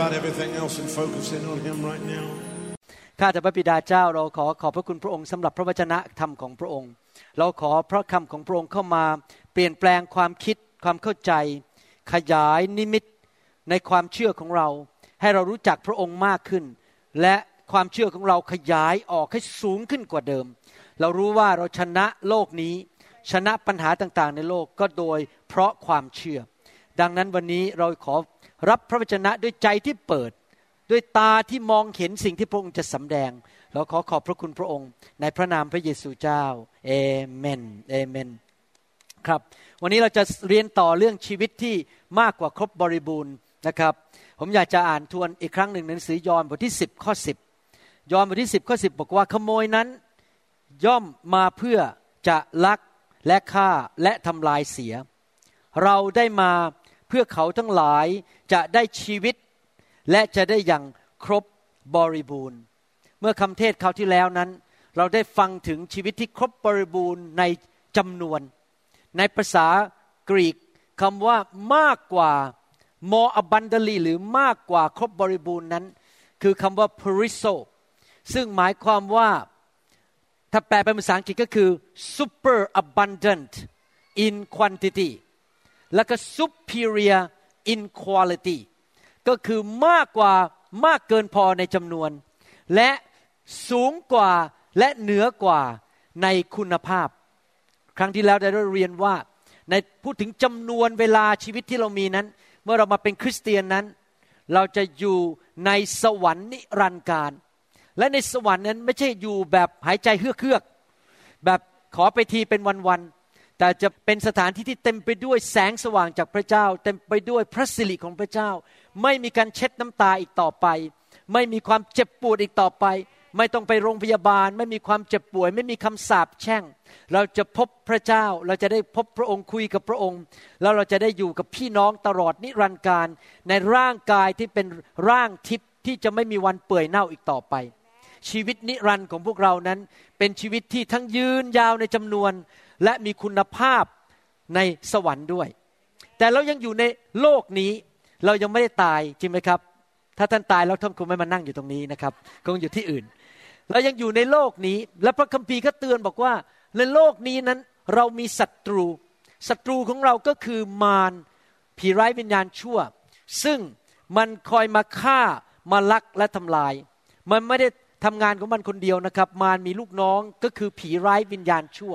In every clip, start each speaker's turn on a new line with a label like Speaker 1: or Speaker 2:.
Speaker 1: about everything else and focus in on Him right now.
Speaker 2: ข้าแต่พระบิดาเจ้าเราขอขอบพระคุณพระองค์สำหรับพระวจนะธรรมของพระองค์ เราขอพระคำของพระองค์เข้ามา เปลี่ยนแปลงความคิดความเข้าใจ ขยายนิมิตในความเชื่อของเรา ให้เรารู้จักพระองค์มากขึ้น และความเชื่อของเราขยายออกให้สูงขึ้นกว่าเดิม เรารู้ว่าเราชนะโลกนี้ ชนะปัญหาต่างๆ ในโลกก็โดยเพราะความเชื่อ ดังนั้นวันนี้เราขอรับพระวจนะด้วยใจที่เปิด ด้วยตาที่มองเห็นสิ่งที่พระองค์จะสำแดง เราขอขอบพระคุณพระองค์ ในพระนามพระเยซูเจ้าเอเมนเอเมนครับวันนี้เราจะเรียนต่อเรื่องชีวิตที่มากกว่าครบบริบูรณ์นะครับ ผมอยากจะอ่านทวนอีกครั้งหนึ่งหนังสือยอห์นบทที่ 10 ข้อ 10 ยอห์นบทที่ 10 ข้อ 10 บอกว่าขโมยนั้นย่อมมาเพื่อจะลักและฆ่าและทำลายเสีย เราได้มา เพื่อเขาทั้งหลายจะได้ชีวิต และจะได้อย่างครบบริบูรณ์ เมื่อคำเทศคราวที่แล้วนั้น เราได้ฟังถึงชีวิตที่ครบบริบูรณ์ในจำนวน ในภาษากรีกคำว่ามากกว่า more abundantly หรือมากกว่าครบบริบูรณ์นั้น คือคำว่า periso ซึ่งหมายความว่าถ้าแปลเป็นภาษาอังกฤษก็คือ super abundant in quantity แล้วก็ superior in quality ก็คือมากกว่ามากเกินพอในจำนวน และสูงกว่าและเหนือกว่าในคุณภาพ ครั้งที่แล้วได้เรียนว่าในพูดถึงจำนวนเวลาชีวิตที่เรามีนั้น เมื่อเรามาเป็นคริสเตียนนั้น เราจะอยู่ในสวรรค์นิรันดร์การ และในสวรรค์นั้นไม่ใช่อยู่แบบหายใจเฮือกเฮือกแบบขอไปทีเป็นวันๆ แต่จะเป็นสถานที่ที่เต็มไปด้วยแสงสว่างจากพระเจ้า เต็มไปด้วยพระสิริของพระเจ้า ไม่มีการเช็ดน้ำตาอีกต่อไป ไม่มีความเจ็บปวดอีกต่อไป ไม่ต้องไปโรงพยาบาล ไม่มีความเจ็บป่วย ไม่มีคำสาปแช่ง เราจะพบพระเจ้า เราจะได้พบพระองค์คุยกับพระองค์ แล้วเราจะได้อยู่กับพี่น้องตลอดนิรันดร์การในร่างกายที่เป็นร่างทิพย์ที่จะไม่มีวันเปื่อยเน่าอีกต่อไป ชีวิตนิรันดร์ของพวกเรานั้น เป็นชีวิตที่ทั้งยืนยาวในจำนวน และมีคุณภาพในสวรรค์ด้วย แต่เรายังอยู่ในโลกนี้เรายังไม่ได้ตายจริงไหมครับ ถ้าท่านตายแล้วท่านคงไม่มานั่งอยู่ตรงนี้นะครับคงอยู่ที่อื่น เรายังอยู่ในโลกนี้ และพระคัมภีร์ก็เตือนบอกว่า ในโลกนี้นั้นเรามีศัตรูศัตรูของเราก็คือมารผีร้ายวิญญาณชั่ว ซึ่งมันคอยมาฆ่ามาลักและทำลาย มันไม่ได้ทำงานของมันคนเดียวนะครับ มารมีลูกน้องก็คือผีร้ายวิญญาณชั่ว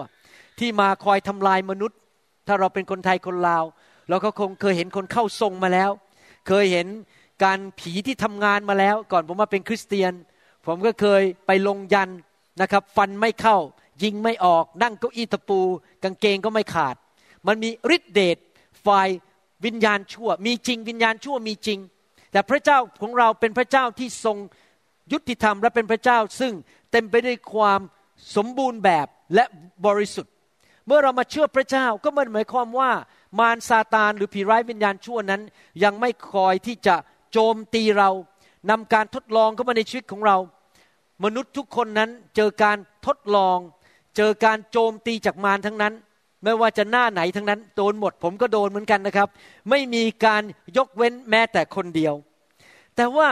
Speaker 2: ที่มาคอยทำลายมนุษย์ ถ้าเราเป็นคนไทยคนลาว เราก็คงเคยเห็นคนเข้าทรงมาแล้ว เคยเห็นการผีที่ทำงานมาแล้ว ก่อนผมมาเป็นคริสเตียน ผมก็เคยไปลงยันนะครับ ฟันไม่เข้า ยิงไม่ออก นั่งเก้าอี้ตะปู กางเกงก็ไม่ขาด มันมีฤทธิเดชฝ่ายวิญญาณชั่ว มีจริง วิญญาณชั่วมีจริง แต่พระเจ้าของเราเป็นพระเจ้าที่ทรงยุติธรรมและเป็นพระเจ้า ซึ่งเต็มไปด้วยความสมบูรณ์แบบและบริสุทธิ์ เมื่อเรามาเชื่อพระเจ้าก็มันหมายความว่ามารซาตานหรือผีร้ายวิญญาณชั่วนั้น ยังไม่คอยที่จะโจมตีเรานำการทดลองเข้ามาในชีวิตของเรา มนุษย์ทุกคนนั้นเจอการทดลอง เจอการโจมตีจากมารทั้งนั้น ไม่ว่าจะหน้าไหนทั้งนั้น โดนหมดผมก็โดนเหมือนกันนะครับ ไม่มีการยกเว้นแม้แต่คนเดียว แต่ว่า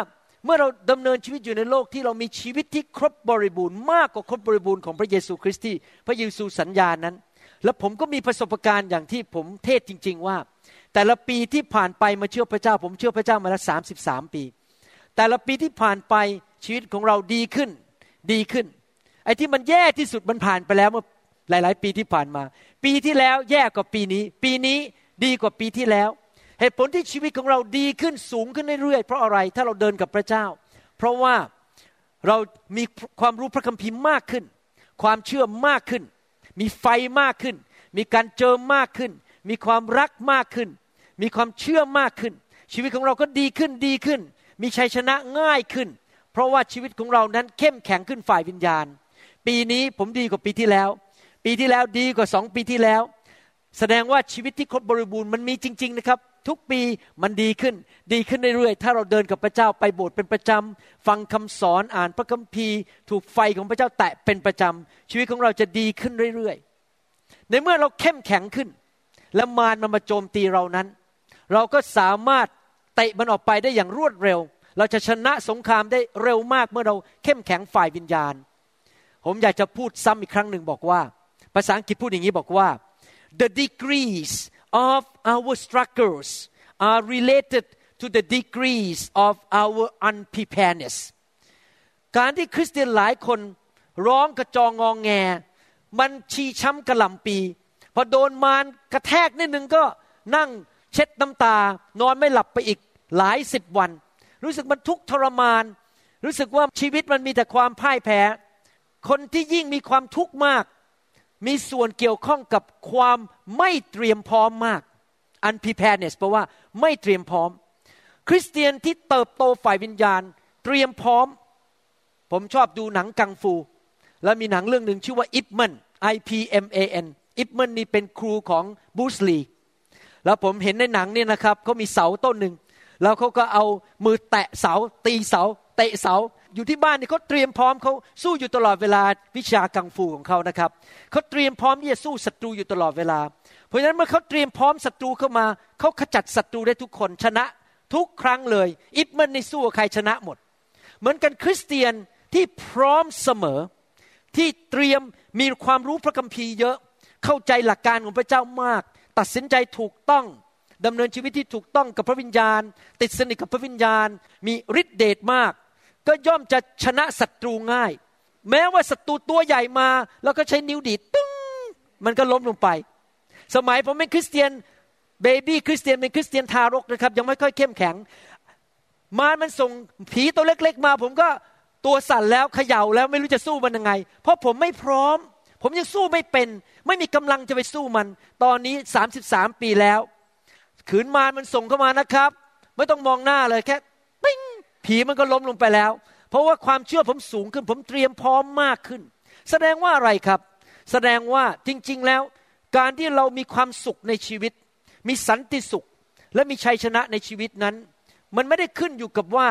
Speaker 2: เมื่อเราดำเนินชีวิตอยู่ในโลกที่เรามีชีวิตที่ครบบริบูรณ์มากกว่าครบบริบูรณ์ของพระเยซูคริสต์ที่พระเยซูสัญญานั้น แล้วผมก็มีประสบการณ์อย่างที่ผมเทศจริง ๆ ว่า แต่ละปีที่ผ่านไปมาเชื่อพระเจ้า ผมเชื่อพระเจ้ามาแล้วสาสิบสามปี แต่ละปีที่ผ่านไปชีวิตของเราดีขึ้น ดีขึ้น ไอ้ที่มันแย่ที่สุดมันผ่านไปแล้วเมื่อหลาย ๆ ปีที่ผ่านมา ปีที่แล้วแย่กว่าปีนี้ ปีนี้ดีกว่าปีที่แล้ว เหตุผลที่ชีวิตของเราดีขึ้นสูงขึ้นเรื่อยๆเพราะอะไรถ้าเราเดินกับพระเจ้า เพราะว่าเรามีความรู้พระคัมภีร์มากขึ้น ความเชื่อมากขึ้น มีไฟมากขึ้น มีการเจิมมากขึ้น มีความรักมากขึ้น มีความเชื่อมากขึ้น ชีวิตของเราก็ดีขึ้นดีขึ้น มีชัยชนะง่ายขึ้น เพราะว่าชีวิตของเรานั้นเข้มแข็งขึ้นฝ่ายวิญญาณ ปีนี้ผมดีกว่าปีที่แล้ว ปีที่แล้วดีกว่าสองปีที่แล้ว แสดงว่าชีวิตที่ครบบริบูรณ์มันมีจริง ๆ นะครับ ทุกปีมันดีขึ้น ดีขึ้นเรื่อยๆ ถ้าเราเดินกับพระเจ้าไปโบสถ์เป็นประจำ ฟังคำสอนอ่านพระคัมภีร์ ถูกไฟของพระเจ้าแตะเป็นประจำ ชีวิตของเราจะดีขึ้นเรื่อยๆ ในเมื่อเราเข้มแข็งขึ้น และมารมันมาโจมตีเรานั้น เราก็สามารถเตะมันออกไปได้อย่างรวดเร็ว เราจะชนะสงครามได้เร็วมากเมื่อเราเข้มแข็งฝ่ายวิญญาณ ผมอยากจะพูดซ้ำอีกครั้งหนึ่งบอกว่า ภาษาอังกฤษพูดอย่างนี้บอกว่า the degrees of our struggles are related to the degrees of our unpreparedness การที่คริสเตียนหลายคนร้องกระจองงองแง มันชีช้ำกระหล่ำปี พอโดนมารกระแทกนิดนึงก็นั่งเช็ดน้ำตา นอนไม่หลับไปอีกหลายสิบวัน รู้สึกมันทุกข์ทรมาน รู้สึกว่าชีวิตมันมีแต่ความพ่ายแพ้ คนที่ยิ่งมีความทุกข์มาก มีส่วนเกี่ยวข้องกับความไม่เตรียมพร้อมมาก unpreparedness แปลว่าไม่เตรียมพร้อม คริสเตียนที่เติบโตฝ่ายวิญญาณ เตรียมพร้อม ผมชอบดูหนังกังฟู แล้วมีหนังเรื่องหนึ่งชื่อว่าอิปมัน I P M A N อิปมันนี่เป็นครูของบูสลีแล้วผมเห็นในหนังเนี่ยนะครับเขามีเสาต้นหนึ่ง แล้วเขาก็เอามือแตะเสา ตีเสา เตะเสา อยู่ที่บ้านนี่เขาเตรียมพร้อมเขาสู้อยู่ตลอดเวลาวิชากังฟูของเขานะครับเขาเตรียมพร้อมที่จะสู้ศัตรูอยู่ตลอดเวลา เพราะฉะนั้นเมื่อเขาเตรียมพร้อมศัตรูเข้ามาเขาขจัดศัตรูได้ทุกคนชนะทุกครั้งเลยอิบมันในสู้ใครชนะหมด เหมือนกันคริสเตียนที่พร้อมเสมอ ที่เตรียมมีความรู้พระคัมภีร์เยอะ เข้าใจหลักการของพระเจ้ามาก ตัดสินใจถูกต้องดำเนินชีวิตที่ถูกต้องกับพระวิญญาณ ติดสนิทกับพระวิญญาณ มีฤทธิเดชมาก ก็ย่อมจะชนะศัตรูง่าย แม้ว่าศัตรูตัวใหญ่มา แล้วก็ใช้นิ้วดีดตึ้งมันก็ล้มลงไป สมัยผมเป็นคริสเตียนเบบี้คริสเตียนเป็นคริสเตียนทารกนะครับ ยังไม่ค่อยเข้มแข็ง มารมันส่งผีตัวเล็ก ๆ มา ผมก็ตัวสั่นแล้วเขย่าแล้วไม่รู้จะสู้มันยังไง เพราะผมไม่พร้อม ผมยังสู้ไม่เป็น ไม่มีกำลังจะไปสู้มัน ตอนนี้สามสิบสามปีแล้ว ขืนมารมันส่งเข้ามานะครับ ไม่ต้องมองหน้าเลยแค่ ผีมันก็ล้มลงไปแล้ว เพราะว่าความเชื่อผมสูงขึ้น ผมเตรียมพร้อมมากขึ้น แสดงว่าอะไรครับ แสดงว่าจริง ๆแล้ว การที่เรามีความสุขในชีวิต มีสันติสุขและมีชัยชนะในชีวิตนั้น มันไม่ได้ขึ้นอยู่กับว่า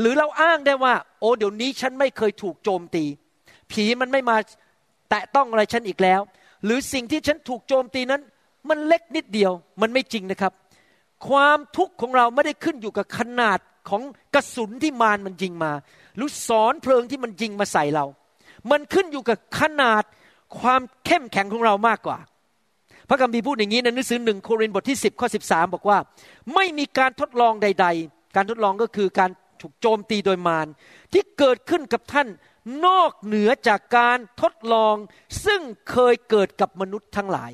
Speaker 2: หรือเราอ้างได้ว่า โอ้เดี๋ยวนี้ฉันไม่เคยถูกโจมตี ผีมันไม่มาแตะต้องอะไรฉันอีกแล้ว หรือสิ่งที่ฉันถูกโจมตีนั้น มันเล็กนิดเดียว มันไม่จริงนะครับ ความทุกข์ของเราไม่ได้ขึ้นอยู่กับขนาดของกระสุนที่มารมันยิงมา หรือสอนเพลิงที่มันยิงมาใส่เรา มันขึ้นอยู่กับขนาดความเข้มแข็งของเรามากกว่า พระคัมภีร์พูดอย่างนี้ในหนังสือหนึ่งโครินธ์บทที่ 10 ข้อ 13 บอกว่า ไม่มีการทดลองใด ๆ การทดลองก็คือการถูกโจมตีโดยมารที่เกิดขึ้นกับท่านนอกเหนือจากการทดลองซึ่งเคยเกิดกับมนุษย์ทั้งหลาย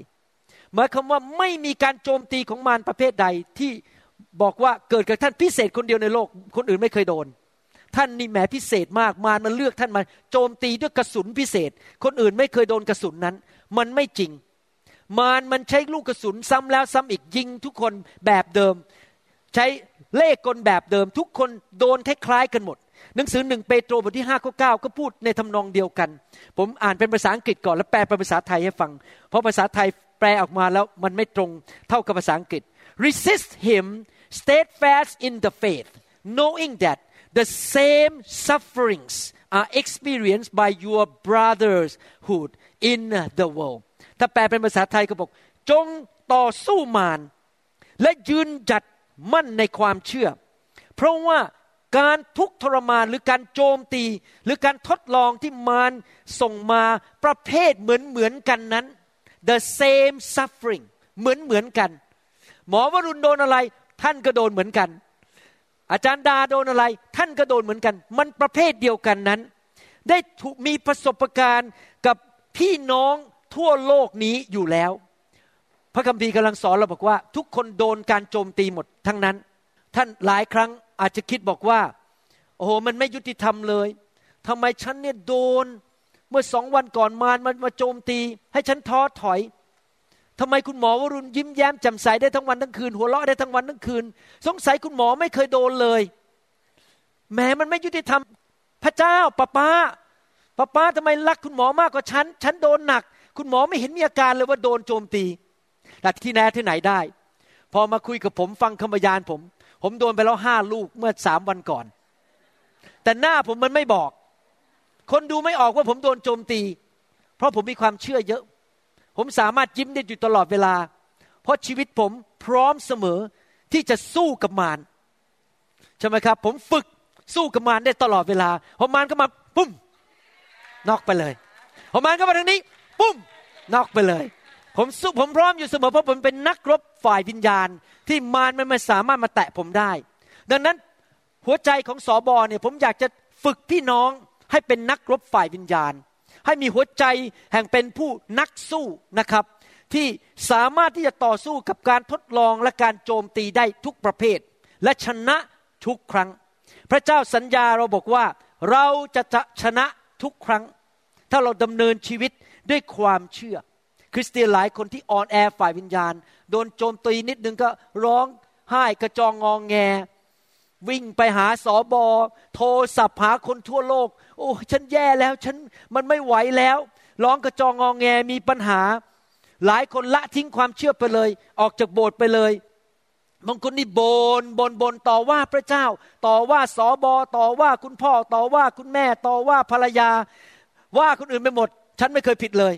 Speaker 2: หมายความว่าไม่มีการโจมตีของมารประเภทใดที่บอกว่าเกิดกับท่านพิเศษคนเดียวในโลกคนอื่นไม่เคยโดน ท่านนี่แหมพิเศษมากมารมันเลือกท่านมาโจมตีด้วยกระสุนพิเศษ คนอื่นไม่เคยโดนกระสุนนั้น มันไม่จริง มารมันใช้ลูกกระสุนซ้ำแล้วซ้ำอีกยิงทุกคนแบบเดิม ใช้เลขกลแบบเดิม ทุกคนโดนคล้ายๆกันหมดหนังสือหนึ่งเปโตรบทที่ห้าข้อเก้าก็พูดในทำนองเดียวกัน ผมอ่านเป็นภาษาอังกฤษก่อนแล้วแปลเป็นภาษาไทยให้ฟัง เพราะภาษาไทย แปลออกมาแล้วมันไม่ตรงเท่ากับภาษาอังกฤษ resist him steadfast in the faith, knowing that the same sufferings are experienced by your brotherhood in the world ถ้าแปลเป็นภาษาไทยก็บอกจงต่อสู้มารและยืนจัดมั่นในความเชื่อ เพราะว่าการทุกทรมานหรือการโจมตี หรือการทดลองที่มารส่งมาประเภทเหมือนเหมือนกันนั้น the same suffering เหมือนเหมือนกัน หมอวรุณโดนอะไร ท่านก็โดนเหมือนกัน อาจารย์ดาโดนอะไร ท่านก็โดนเหมือนกัน มันประเภทเดียวกันนั้น ได้ถูกมีประสบการณ์กับพี่น้องทั่วโลกนี้อยู่แล้ว พระคัมภีร์กำลังสอนเราบอกว่า ทุกคนโดนการโจมตีหมดทั้งนั้น ท่านหลายครั้งอาจจะคิดบอกว่า โอ้โหมันไม่ยุติธรรมเลยทำไมฉันเนี่ยโดน เมื่อสองวันก่อนมารมันมาโจมตี ให้ฉันท้อถอยทำไมคุณหมอวรุณยิ้มแย้มแจ่มใสได้ทั้งวันทั้งคืน หัวเราะได้ทั้งวันทั้งคืน สงสัยคุณหมอไม่เคยโดนเลยแม้มันไม่ยุติธรรมพระเจ้าป้าป้าป้าป้าทำไมรักคุณหมอมากกว่าฉัน ฉันโดนหนัก คุณหมอไม่เห็นมีอาการเลยว่าโดนโจมตีแต่ที่แน่ที่ไหนได้ พอมาคุยกับผมฟังคำบยานผม ผมโดนไปแล้วห้าลูกเมื่อสามวันก่อน แต่หน้าผมมันไม่บอก คนดูไม่ออกว่าผมโดนโจมตี เพราะผมมีความเชื่อเยอะ ผมสามารถยิ้มได้อยู่ตลอดเวลา เพราะชีวิตผมพร้อมเสมอที่จะสู้กับมารใช่ไหมครับ ผมฝึกสู้กับมารได้ตลอดเวลาพอมารก็มาปุ้มนอกไปเลยพอมารก็มาทางนี้ปุ้มนอกไปเลย ผมสู้ผมพร้อมอยู่เสมอเพราะผมเป็นนักรบฝ่ายวิญญาณ ที่มารมันไม่สามารถมาแตะผมได้ ดังนั้นหัวใจของสอบอเนี่ยผมอยากจะฝึกพี่น้อง ให้เป็นนักรบฝ่ายวิญญาณ ให้มีหัวใจแห่งเป็นผู้นักสู้นะครับ ที่สามารถที่จะต่อสู้กับการทดลองและการโจมตีได้ทุกประเภท และชนะทุกครั้ง พระเจ้าสัญญาเราบอกว่าเราจะจะชนะทุกครั้ง ถ้าเราดำเนินชีวิตด้วยความเชื่อ คริสเตียนหลายคนที่อ่อนแอฝ่ายวิญญาณ โดนโจมตีนิดนึงก็ร้องไห้กระจองงองแง วิ่งไปหาสอบอ โทรศัพท์หาคนทั่วโลก โอ้ฉันแย่แล้วฉันมันไม่ไหวแล้วร้องกระจองงองแงมีปัญหา หลายคนละทิ้งความเชื่อไปเลย ออกจากโบสถ์ไปเลยบางคนนี่บนบนบนต่อว่าพระเจ้า ต่อว่าสอบอต่อว่าคุณพ่อ ต่อว่าคุณแม่ ต่อว่าภรรยา ว่าคนอื่นไปหมด ฉันไม่เคยผิดเลย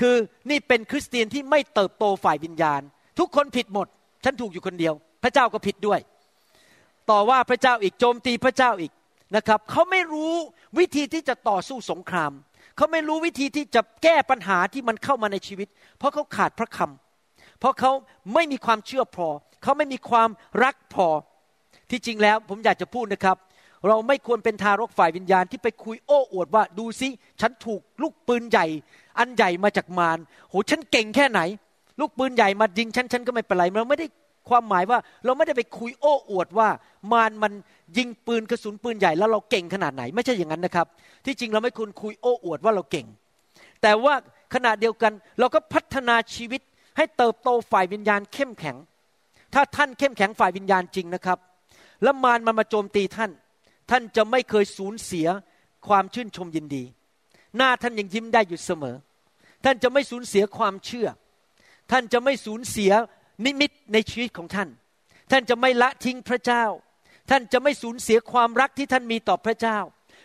Speaker 2: คือนี่เป็นคริสเตียนที่ไม่เติบโตฝ่ายวิญญาณ ทุกคนผิดหมด ฉันถูกอยู่คนเดียว พระเจ้าก็ผิดด้วย ต่อว่าพระเจ้าอีกโจมตีพระเจ้าอีกนะครับเขาไม่รู้วิธีที่จะต่อสู้สงคราม เขาไม่รู้วิธีที่จะแก้ปัญหาที่มันเข้ามาในชีวิต เพราะเขาขาดพระคำเพราะเขาไม่มีความเชื่อพอ เขาไม่มีความรักพอ ที่จริงแล้วผมอยากจะพูดนะครับ เราไม่ควรเป็นทารกฝ่ายวิญญาณที่ไปคุยโอ้อวดว่าดูซิฉันถูกลูกปืนใหญ่ อันใหญ่มาจากมารโหฉันเก่งแค่ไหน ลูกปืนใหญ่มายิงฉันฉันก็ไม่เป็นไรเราไม่ได้ ความหมายว่าเราไม่ได้ไปคุยโอ้อวดว่ามารมันยิงปืนกระสุนปืนใหญ่แล้วเราเก่งขนาดไหน ไม่ใช่อย่างนั้นนะครับ ที่จริงเราไม่ควรคุยโอ้อวดว่าเราเก่ง แต่ว่าขณะเดียวกันเราก็พัฒนาชีวิตให้เติบโตฝ่ายวิญญาณเข้มแข็ง ถ้าท่านเข้มแข็งฝ่ายวิญญาณจริงนะครับ แล้วมารมันมาโจมตีท่าน ท่านจะไม่เคยสูญเสียความชื่นชมยินดี หน้าท่านยังยิ้มได้อยู่เสมอ ท่านจะไม่สูญเสียความเชื่อ ท่านจะไม่สูญเสีย นิมิตในชีวิตของท่าน ท่านจะไม่ละทิ้งพระเจ้า ท่านจะไม่สูญเสียความรักที่ท่านมีต่อพระเจ้า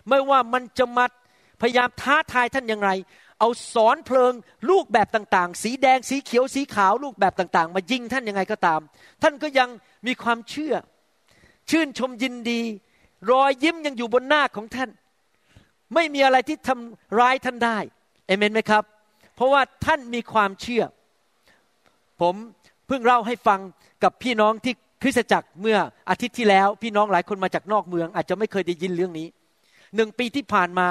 Speaker 2: ไม่ว่ามันจะมาพยายามท้าทายท่านอย่างไร เอาสอนเพลิงลูกแบบต่างๆ สีแดงสีเขียวสีขาวลูกแบบต่างๆ มายิงท่านยังไงก็ตาม ท่านก็ยังมีความเชื่อ ชื่นชมยินดี รอยยิ้มยังอยู่บนหน้าของท่าน ไม่มีอะไรที่ทำร้ายท่านได้เอเมนไหมครับ เพราะว่าท่านมีความเชื่อ ผม พิ่งเล่าให้ฟังกับพี่น้องที่คริสตจักรเมื่ออาทิตย์ที่แล้ว พี่น้องหลายคนมาจากนอกเมือง อาจจะไม่เคยได้ยินเรื่องนี้หนึ่งปีที่ผ่านมา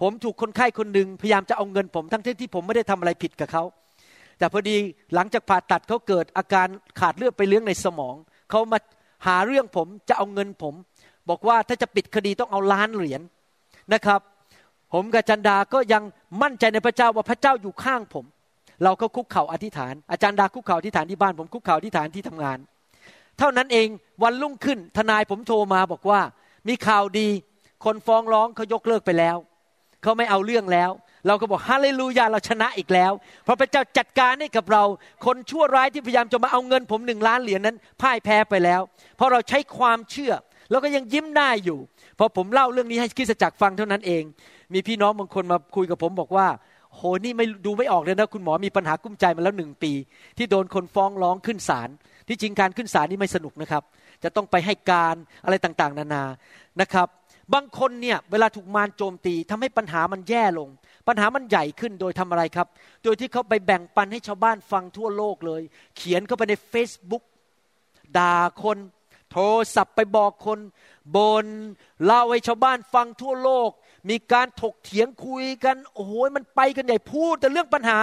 Speaker 2: ผมถูกคนไข้คนหนึ่งพยายามจะเอาเงินผมทั้งที่ที่ผมไม่ได้ทำอะไรผิดกับเขาแต่พอดีหลังจากผ่าตัดเขาเกิดอาการขาดเลือดไปเลี้ยงในสมองเขามาหาเรื่องผมจะเอาเงินผม บอกว่าถ้าจะปิดคดีต้องเอาล้านเหรียญนะครับ ผมกับจันดาก็ยังมั่นใจในพระเจ้าว่าพระเจ้าอยู่ข้างผม เราก็คุกเข่าอธิษฐาน อาจารย์ดาคุกเข่าอธิษฐานที่บ้านผมคุกเข่าอธิษฐานที่ทำงาน เท่านั้นเองวันรุ่งขึ้นทนายผมโทรมาบอกว่า มีข่าวดี คนฟ้องร้องเขายกเลิกไปแล้วเขาไม่เอาเรื่องแล้ว เราก็บอกฮาเลลูยาเราชนะอีกแล้ว เพราะพระเจ้าจัดการให้กับเรา คนชั่วร้ายที่พยายามจะมาเอาเงินผมหนึ่งล้านเหรียญนนั้นพ่ายแพ้ไปแล้ว เพราะเราใช้ความเชื่อแล้วก็ยังยิ้มได้อยู่พอผมเล่าเรื่องนี้ให้คริสจักรฟังเท่านั้นเอง มีพี่น้องบางคนมาคุยกับผมบอกว่า โหนี่ไม่ดูไม่ออกเลยนะคุณหมอมีปัญหากุ้มใจมาแล้วหนึ่งปี ที่โดนคนฟ้องร้องขึ้นศาลที่จริงการขึ้นศาลนี่ไม่สนุกนะครับ จะต้องไปให้การอะไรต่างๆ นานานะครับ บางคนเนี่ยเวลาถูกมารโจมตีทำให้ปัญหามันแย่ลง ปัญหามันใหญ่ขึ้นโดยทำอะไรครับ โดยที่เขาไปแบ่งปันให้ชาวบ้านฟังทั่วโลกเลย เขียนเข้าไปใน Facebook ด่าคนโทรศัพท์ไปบอกคนบนเล่าให้ชาวบ้านฟังทั่วโลก มีการถกเถียงคุยกัน โอ้โหมันไปกันใหญ่พูด แต่เรื่องปัญหา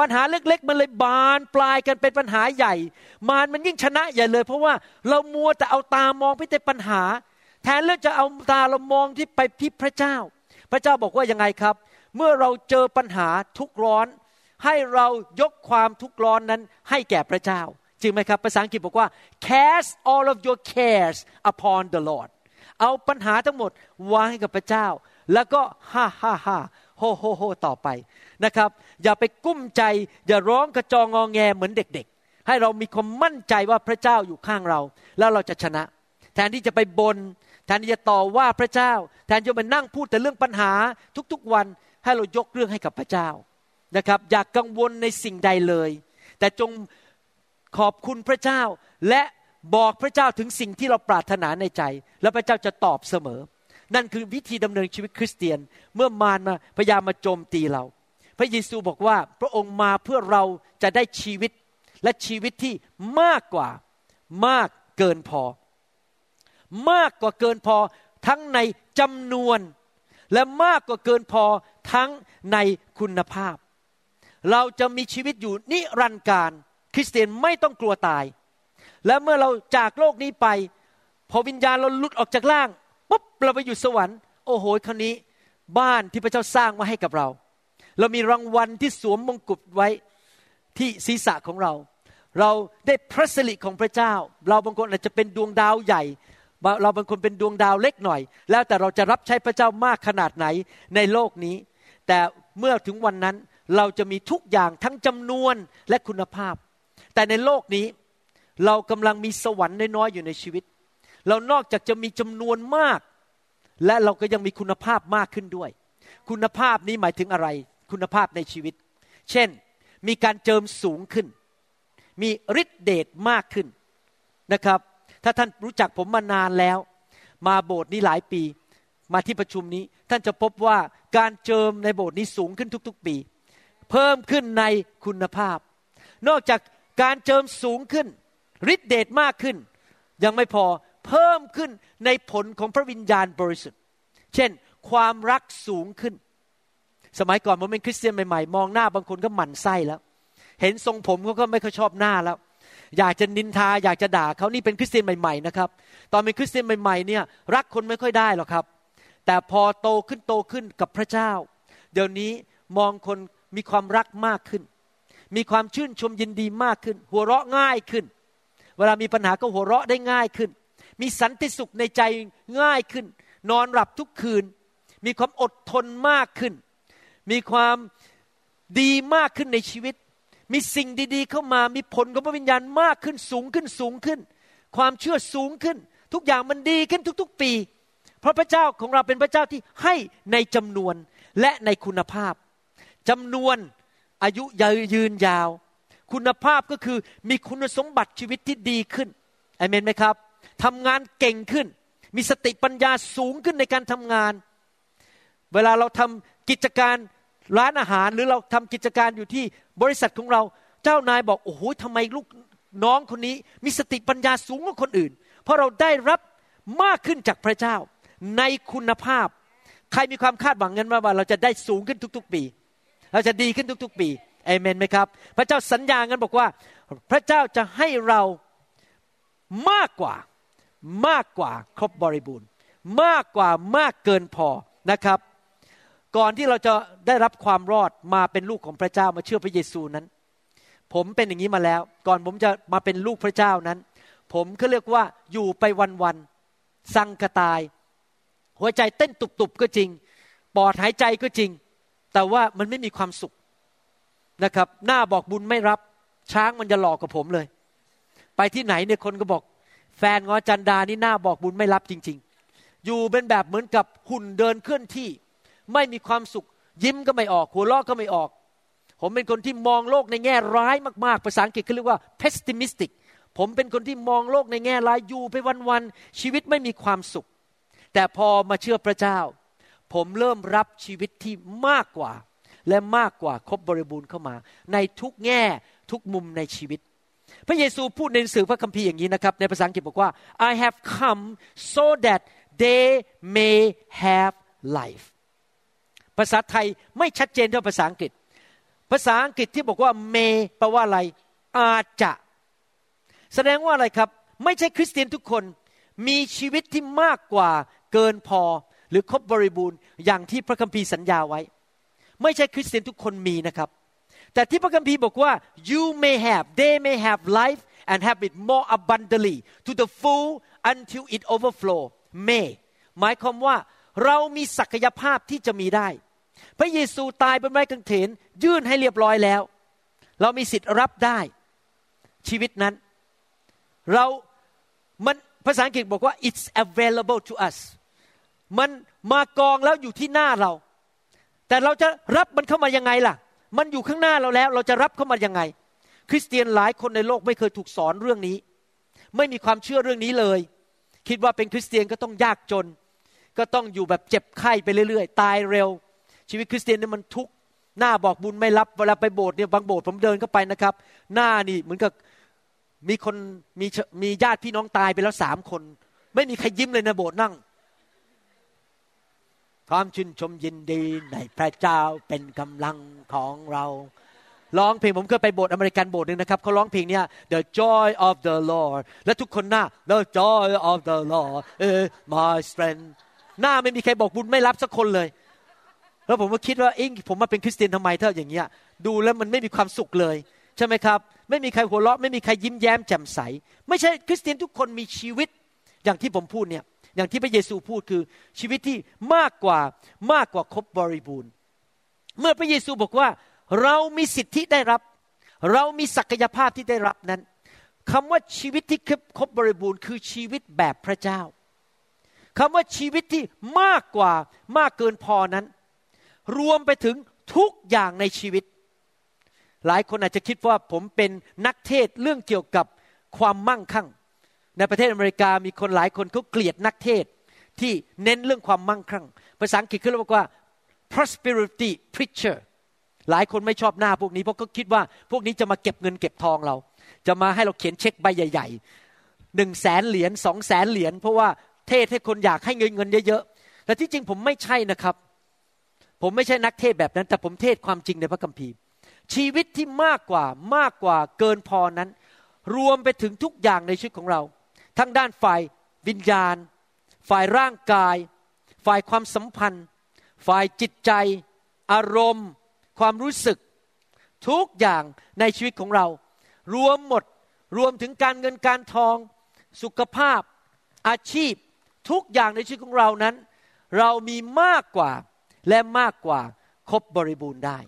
Speaker 2: ปัญหาเล็ก ๆ มันเลยบานปลายกันเป็นปัญหาใหญ่ มารมันยิ่งชนะใหญ่เลย เพราะว่าเรามัวแต่เอาตามองไปแต่ปัญหา แทนเรื่องจะเอาตาเรามองที่ไปที่พระเจ้า พระเจ้าบอกว่ายังไงครับ เมื่อเราเจอปัญหาทุกร้อน ให้เรายกความทุกร้อนนั้นให้แก่พระเจ้าจริงไหมครับภาษาอังกฤษบอกว่า cast all of your cares upon the Lord เอาปัญหาทั้งหมดวางให้กับพระเจ้า แล้วก็ฮ่าฮ่าฮ่าโฮโฮโฮต่อไปนะครับ อย่าไปกุ้มใจ อย่าร้องกระจองงอแงเหมือนเด็กๆ ให้เรามีความมั่นใจว่าพระเจ้าอยู่ข้างเรา แล้วเราจะชนะ แทนที่จะไปบนแทนที่จะต่อว่าพระเจ้า แทนที่จะมานั่งพูดแต่เรื่องปัญหาทุกๆวันให้เรายกเรื่องให้กับพระเจ้านะครับ อย่ากกังวลในสิ่งใดเลย แต่จงขอบคุณพระเจ้าและบอกพระเจ้าถึงสิ่งที่เราปรารถนาในใจ แล้วพระเจ้าจะตอบเสมอ นั่นคือวิธีดำเนินชีวิตคริสเตียน เมื่อมารมาพยายามมาโจมตีเรา พระเยซูบอกว่าพระองค์มาเพื่อเราจะได้ชีวิตและชีวิตที่มากกว่ามากเกินพอ มากกว่าเกินพอทั้งในจำนวน และมากกว่าเกินพอทั้งในคุณภาพ เราจะมีชีวิตอยู่นิรันดร์การคริสเตียนไม่ต้องกลัวตาย และเมื่อเราจากโลกนี้ไป พอวิญญาณเราหลุดออกจากร่าง ปุ๊บเราไปอยู่สวรรค์โอ้โหคราวนี้บ้านที่พระเจ้าสร้างมาให้กับเรา เรามีรางวัลที่สวมมงกุฎไว้ที่ศีรษะของเรา เราได้พระสิริของพระเจ้า เราบางคนอาจจะเป็นดวงดาวใหญ่ เราบางคนเป็นดวงดาวเล็กหน่อย แล้วแต่เราจะรับใช้พระเจ้ามากขนาดไหนในโลกนี้ แต่เมื่อถึงวันนั้นเราจะมีทุกอย่างทั้งจำนวนและคุณภาพ แต่ในโลกนี้เรากำลังมีสวรรค์น้อยๆอยู่ในชีวิต เรานอกจากจะมีจำนวนมาก และเราก็ยังมีคุณภาพมากขึ้นด้วย คุณภาพนี้หมายถึงอะไร คุณภาพในชีวิต เช่น มีการเจิมสูงขึ้น มีฤทธิเดชมากขึ้นนะครับ ถ้าท่านรู้จักผมมานานแล้ว มาโบสถ์นี้หลายปี มาที่ประชุมนี้ ท่านจะพบว่าการเจิมในโบสถ์นี้สูงขึ้นทุก ๆ ปี เพิ่มขึ้นในคุณภาพ นอกจากการเจิมสูงขึ้นฤทธิเดชมากขึ้น ยังไม่พอ เพิ่มขึ้นในผลของพระวิญญาณบริสุทธิ์ เช่น ความรักสูงขึ้น สมัยก่อนผมเป็นคริสเตียนใหม่ๆ มองหน้าบางคนก็หมั่นไส้แล้ว เห็นทรงผมเขาก็ไม่ค่อยชอบหน้าแล้ว อยากจะนินทาอยากจะด่าเขานี่เป็นคริสเตียนใหม่ๆนะครับ ตอนเป็นคริสเตียนใหม่ๆเนี่ยรักคนไม่ค่อยได้หรอกครับ แต่พอโตขึ้นโตขึ้นกับพระเจ้า เดี๋ยวนี้มองคนมีความรักมากขึ้น มีความชื่นชมยินดีมากขึ้น หัวเราะง่ายขึ้น เวลามีปัญหาก็หัวเราะได้ง่ายขึ้น มีสันติสุขในใจง่ายขึ้น นอนหลับทุกคืน มีความอดทนมากขึ้น มีความดีมากขึ้นในชีวิต มีสิ่งดีๆ เข้ามามีผลของพระวิญญาณมากขึ้นสูงขึ้นสูงขึ้น ความเชื่อสูงขึ้น ทุกอย่างมันดีขึ้นทุก ๆ ปี เพราะพระเจ้าของเราเป็นพระเจ้าที่ให้ในจำนวนและในคุณภาพจำนวนอายุยืนยาว คุณภาพก็คือมีคุณสมบัติชีวิตที่ดีขึ้นอเมนไหมครับ ทำงานเก่งขึ้น มีสติปัญญาสูงขึ้นในการทำงาน เวลาเราทำกิจการร้านอาหารหรือเราทำกิจการอยู่ที่บริษัทของเรา เจ้านายบอกโอ้โหทำไมลูกน้องคนนี้ มีสติปัญญาสูงกว่าคนอื่น เพราะเราได้รับมากขึ้นจากพระเจ้า ในคุณภาพ ใครมีความคาดหวังกันว่าเราจะได้สูงขึ้นทุก ๆ ปี เราจะดีขึ้นทุก ๆ ปีเอเมนไหมครับ พระเจ้าสัญญากันบอกว่า พระเจ้าจะให้เรามากกว่า มากกว่าครบบริบูรณ์ มากกว่ามากเกินพอนะครับ ก่อนที่เราจะได้รับความรอดมาเป็นลูกของพระเจ้ามาเชื่อพระเยซูนั้น ผมเป็นอย่างนี้มาแล้ว ก่อนผมจะมาเป็นลูกพระเจ้านั้น ผมก็เรียกว่าอยู่ไปวันๆสังกตาย หัวใจเต้นตุบๆก็จริง ปอดหายใจก็จริง แต่ว่ามันไม่มีความสุขนะครับ หน้าบอกบุญไม่รับช้างมันจะหลอกกับผมเลย ไปที่ไหนเนี่ยคนก็บอก แฟนงอจันดานี่หน้าบอกบุญไม่รับจริง ๆ อยู่เป็นแบบเหมือนกับหุ่นเดินเคลื่อนที่ ไม่มีความสุข ยิ้มก็ไม่ออก หัวเราะก็ไม่ออก ผมเป็นคนที่มองโลกในแง่ร้ายมากๆ ภาษาอังกฤษเขาเรียกว่า pessimistic ผมเป็นคนที่มองโลกในแง่ร้ายอยู่ไปวันๆชีวิตไม่มีความสุข แต่พอมาเชื่อพระเจ้า ผมเริ่มรับชีวิตที่มากกว่า และมากกว่าครบบริบูรณ์เข้ามา ในทุกแง่ทุกมุมในชีวิต พระเยซูพูดในหนังสือพระคัมภีร์อย่างนี้นะครับในภาษาอังกฤษบอกว่า I have come so that they may have life ภาษาไทยไม่ชัดเจนเท่าภาษาอังกฤษ ภาษาอังกฤษที่บอกว่า may แปลว่าอะไร อาจจะ แสดงว่าอะไรครับ ไม่ใช่คริสเตียนทุกคนมีชีวิตที่มากกว่าเกินพอหรือครบบริบูรณ์อย่างที่พระคัมภีร์สัญญาไว้ ไม่ใช่คริสเตียนทุกคนมีนะครับ แต่ที่พระคัมภีร์บอกว่า you may have they may have life and have it more abundantly to the full until it overflow may หมายความว่าเรามีศักยภาพที่จะมีได้ พระเยซูตายบนไม้กางเขนยื่นให้เรียบร้อยแล้ว เรามีสิทธิ์รับได้ชีวิตนั้น เรามันภาษาอังกฤษบอกว่า it's available to us มันมากองแล้วอยู่ที่หน้าเรา แต่เราจะรับมันเข้ามายังไงล่ะ มันอยู่ข้างหน้าเราแล้ว เราจะรับเข้ามายังไง คริสเตียนหลายคนในโลกไม่เคยถูกสอนเรื่องนี้ ไม่มีความเชื่อเรื่องนี้เลย คิดว่าเป็นคริสเตียนก็ต้องยากจน ก็ต้องอยู่แบบเจ็บไข้ไปเรื่อย ๆ ตายเร็ว ชีวิตคริสเตียนนี่มันทุกข์หน้าบอกบุญไม่รับเวลาไปโบสถ์เนี่ยบางโบสถ์ผมเดินเข้าไปนะครับ หน้านี่เหมือนกับมีคนมีมีญาติพี่น้องตายไปแล้วสามคน ไม่มีใครยิ้มเลยนะโบสถ์นั่ง ความชื่นชมยินดีในพระเจ้าเป็นกำลังของเราร้องเพลงผมเคยไปโบสถ์อเมริกันโบสถ์หนึ่งนะครับเขาร้องเพลงเนี้ย The joy of the Lord และทุกคนหน้า The joy of the Lord is my strength หน้าไม่มีใครบอกบุญไม่รับสักคนเลย แล้วผมก็คิดว่าเองผมมาเป็นคริสเตียนทำไมเท่าอย่างเงี้ย ดูแล้วมันไม่มีความสุขเลย ใช่ไหมครับ ไม่มีใครหัวเราะไม่มีใครยิ้มแย้มแจ่มใส ไม่ใช่คริสเตียนทุกคนมีชีวิตอย่างที่ผมพูดเนี่ย อย่างที่พระเยซูพูดคือชีวิตที่มากกว่ามากกว่าครบบริบูรณ์ เมื่อพระเยซูบอกว่าเรามีสิทธิได้รับ เรามีศักยภาพที่ได้รับนั้นคำว่าชีวิตที่ครบบริบูรณ์ คือชีวิตแบบพระเจ้าคำว่าชีวิตที่มากกว่ามากเกินพอนั้น รวมไปถึงทุกอย่างในชีวิต หลายคนอาจจะคิดว่าผมเป็นนักเทศเรื่องเกี่ยวกับความมั่งคั่ง ในประเทศอเมริกามีคนหลายคนเขาเกลียดนักเทศที่เน้นเรื่องความมั่งคั่ง ภาษาอังกฤษเขาเรียกว่า prosperity preacher หลายคนไม่ชอบหน้าพวกนี้เพราะเขาคิดว่าพวกนี้จะมาเก็บเงินเก็บทองเรา จะมาให้เราเขียนเช็คใบใหญ่ๆหนึ่งแสนเหรียญสองแสนเหรียญเพราะว่าเทศให้คนอยากให้เงินเงินเยอะๆแต่ที่จริงผมไม่ใช่นะครับ ผมไม่ใช่นักเทศแบบนั้น แต่ผมเทศความจริงในพระคัมภีร์ ชีวิตที่มากกว่ามากกว่าเกินพอนั้น รวมไปถึงทุกอย่างในชีวิตของเรา ทั้งด้านฝ่ายวิญญาณ ฝ่ายร่างกาย ฝ่ายความสัมพันธ์ ฝ่ายจิตใจ อารมณ์ ความรู้สึก ทุกอย่างในชีวิตของเรา รวมหมดรวมถึงการเงินการทอง สุขภาพ อาชีพ ทุกอย่างในชีวิตของเรานั้น เรามีมากกว่าและมากกว่าครบบริบูรณ์ได้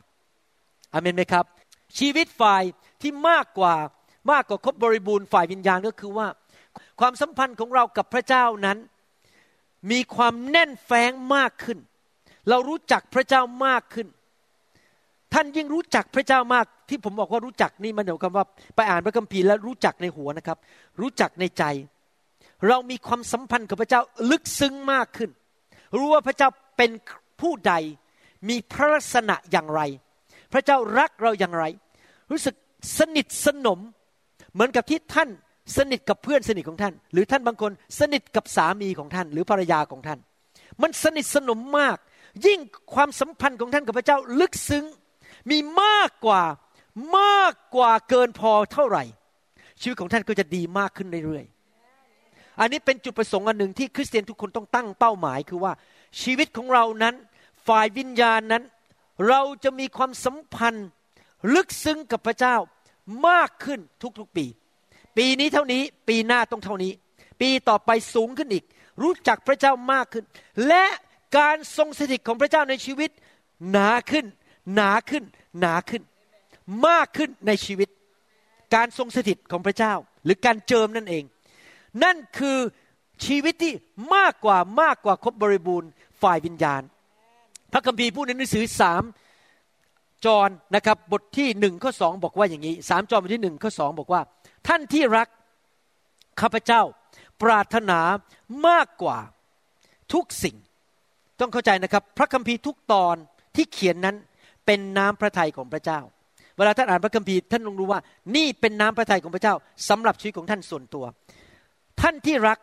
Speaker 2: อเมนไหมครับ ชีวิตฝ่ายที่มากกว่ามากกว่าครบบริบูรณ์ฝ่ายวิญญาณก็คือว่า ความสัมพันธ์ของเรากับพระเจ้านั้น มีความแน่นแฟ้งมากขึ้น เรารู้จักพระเจ้ามากขึ้น ท่านยิ่งรู้จักพระเจ้ามากที่ผมบอกว่ารู้จักนี่มันเดียวกับว่าไปอ่านพระคัมภีร์แล้วรู้จักในหัวนะครับ รู้จักในใจ เรามีความสัมพันธ์กับพระเจ้าลึกซึ้งมากขึ้น รู้ว่าพระเจ้าเป็นผู้ใดมีพระลักษณะอย่างไร พระเจ้ารักเราอย่างไร รู้สึกสนิทสนม เหมือนกับที่ท่าน สนิทกับเพื่อนสนิทของท่าน หรือท่านบางคนสนิทกับสามีของท่าน หรือภรรยาของท่าน มันสนิทสนมมาก ยิ่งความสัมพันธ์ของท่านกับพระเจ้าลึกซึ้ง มีมากกว่ามากกว่าเกินพอเท่าไหร่ ชีวิตของท่านก็จะดีมากขึ้นเรื่อยๆอันนี้เป็นจุดประสงค์อันหนึ่งที่คริสเตียนทุกคนต้องตั้งเป้าหมายคือว่าชีวิตของเรานั้นฝ่ายวิญญาณนั้น เราจะมีความสัมพันธ์ ลึกซึ้งกับพระเจ้ามากขึ้นทุกๆปี ปีนี้เท่านี้ปีหน้าต้องเท่านี้ ปีต่อไปสูงขึ้นอีก รู้จักพระเจ้ามากขึ้น และการทรงสถิตของพระเจ้าในชีวิต หนาขึ้น หนาขึ้น หนาขึ้น มากขึ้นในชีวิต การทรงสถิตของพระเจ้า หรือการเจิมนั่นเอง นั่นคือชีวิตที่มากกว่ามากกว่าครบบริบูรณ์ฝ่ายวิญญาณ พระคัมภีร์พูดในหนังสือสามจอนนะครับบทที่หนึ่งข้อสองบอกว่าอย่างนี้สามจอนบทที่หนึ่งข้อสองบอกว่า ท่านที่รักข้าพเจ้าปรารถนามากกว่าทุกสิ่ง ต้องเข้าใจนะครับ พระคัมภีร์ทุกตอนที่เขียนนั้นเป็นน้ำพระทัยของพระเจ้า เวลาท่านอ่านพระคัมภีร์ท่านต้องรู้ว่า นี่เป็นน้ำพระทัยของพระเจ้าสำหรับชีวิตของท่านส่วนตัว ท่านที่รัก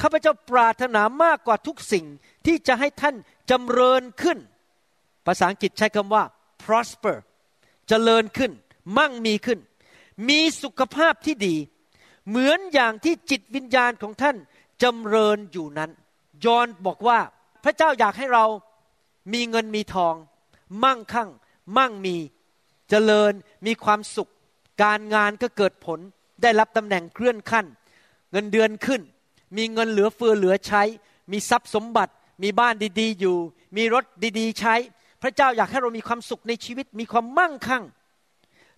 Speaker 2: ข้าพเจ้าปรารถนามากกว่าทุกสิ่งที่จะให้ท่านจำเริญขึ้น ภาษาอังกฤษใช้คำว่า prosper เจริญขึ้น มั่งมีขึ้น มีสุขภาพที่ดี เหมือนอย่างที่จิตวิญญาณของท่านจำเริญอยู่นั้น ยอนบอกว่าพระเจ้าอยากให้เรามีเงินมีทอง มั่งคั่ง มั่งมีเจริญมีความสุข การงานก็เกิดผลได้รับตำแหน่งเคลื่อนขั้น เงินเดือนขึ้น มีเงินเหลือเฟือเหลือใช้ มีทรัพย์สมบัติ มีบ้านดีๆอยู่ มีรถดีๆ ใช้ พระเจ้าอยากให้เรามีความสุขในชีวิต มีความมั่งคั่ง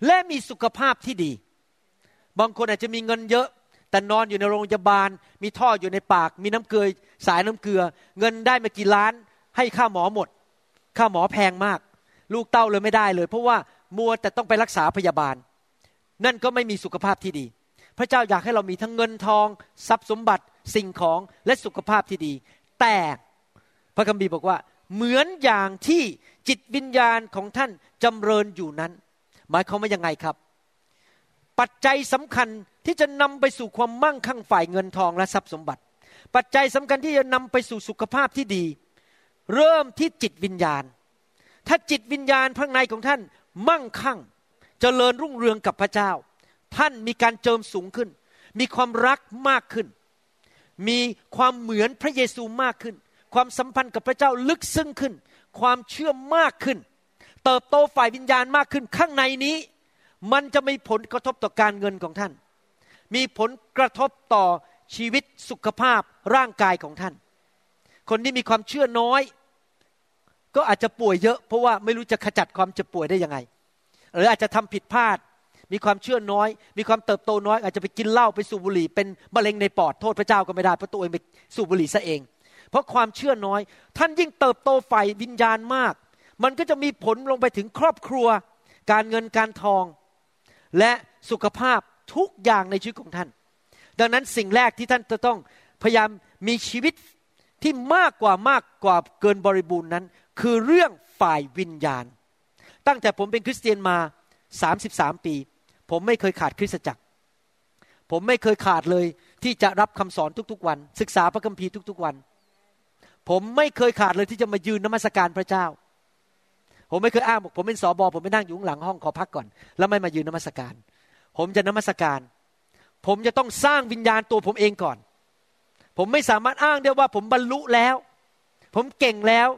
Speaker 2: และมีสุขภาพที่ดี บางคนอาจจะมีเงินเยอะ แต่นอนอยู่ในโรงพยาบาล มีท่ออยู่ในปาก มีน้ำเกลือสายน้ำเกลือ เงินได้มากี่ล้าน ให้ค่าหมอหมด ค่าหมอแพงมาก ลูกเต้าเลยไม่ได้เลย เพราะว่ามัวแต่ต้องไปรักษาพยาบาล นั่นก็ไม่มีสุขภาพที่ดี พระเจ้าอยากให้เรามีทั้งเงินทอง ทรัพย์สมบัติสิ่งของและสุขภาพที่ดี แต่พระคัมภีร์บอกว่า เหมือนอย่างที่จิตวิญญาณของท่านจำเริญอยู่นั้น หมายความว่ายังไงครับ ปัจจัยสำคัญที่จะนำไปสู่ความมั่งคั่งฝ่ายเงินทองและทรัพย์สมบัติ ปัจจัยสำคัญที่จะนำไปสู่สุขภาพที่ดี เริ่มที่จิตวิญญาณ ถ้าจิตวิญญาณข้างในของท่านมั่งคั่งจเจริญรุ่งเรืองกับพระเจ้า ท่านมีการเจิมสูงขึ้น มีความรักมากขึ้น มีความเหมือนพระเยซูมากขึ้น ความสัมพันธ์กับพระเจ้าลึกซึ้งขึ้น ความเชื่อมากขึ้น เติบโตฝ่ายวิญญาณมากขึ้นข้างในนี้ มันจะมีผลกระทบต่อการเงินของท่าน มีผลกระทบต่อชีวิตสุขภาพร่างกายของท่าน คนที่มีความเชื่อน้อย ก็อาจจะป่วยเยอะ เพราะว่าไม่รู้จะขจัดความเจ็บป่วยได้ยังไง หรืออาจจะทำผิดพลาด มีความเชื่อน้อย มีความเติบโตน้อย อาจจะไปกินเหล้าไปสูบบุหรี่เป็นมะเร็งในปอดโทษพระเจ้าก็ไม่ได้เพราะตัวเองไปสูบบุหรี่ซะเอง เพราะความเชื่อน้อย ท่านยิ่งเติบโตฝ่ายวิญญาณมาก มันก็จะมีผลลงไปถึงครอบครัว การเงินการทอง และสุขภาพทุกอย่างในชีวิตของท่าน ดังนั้นสิ่งแรกที่ท่านจะต้องพยายามมีชีวิตที่มากกว่ามากกว่าเกินบริบูรณ์นั้น คือเรื่องฝ่ายวิญญาณ ตั้งแต่ผมเป็นคริสเตียนมา 33 ปี ผมไม่เคยขาดคริสตจักร ผมไม่เคยขาดเลยที่จะรับคำสอนทุกๆวัน ศึกษาพระคัมภีร์ทุกๆวัน ผมไม่เคยขาดเลยที่จะมายืนนมัสการพระเจ้า ผมไม่เคยอ้างบอกผมเป็นสอบอผมไปนั่งอยู่หลังห้องขอพักก่อน แล้วไม่มายืนนมัสการ ผมจะนมัสการ ผมจะต้องสร้างวิญญาณตัวผมเองก่อน ผมไม่สามารถอ้างได้ว่าผมบรรลุแล้ว ผมเก่งแล้ว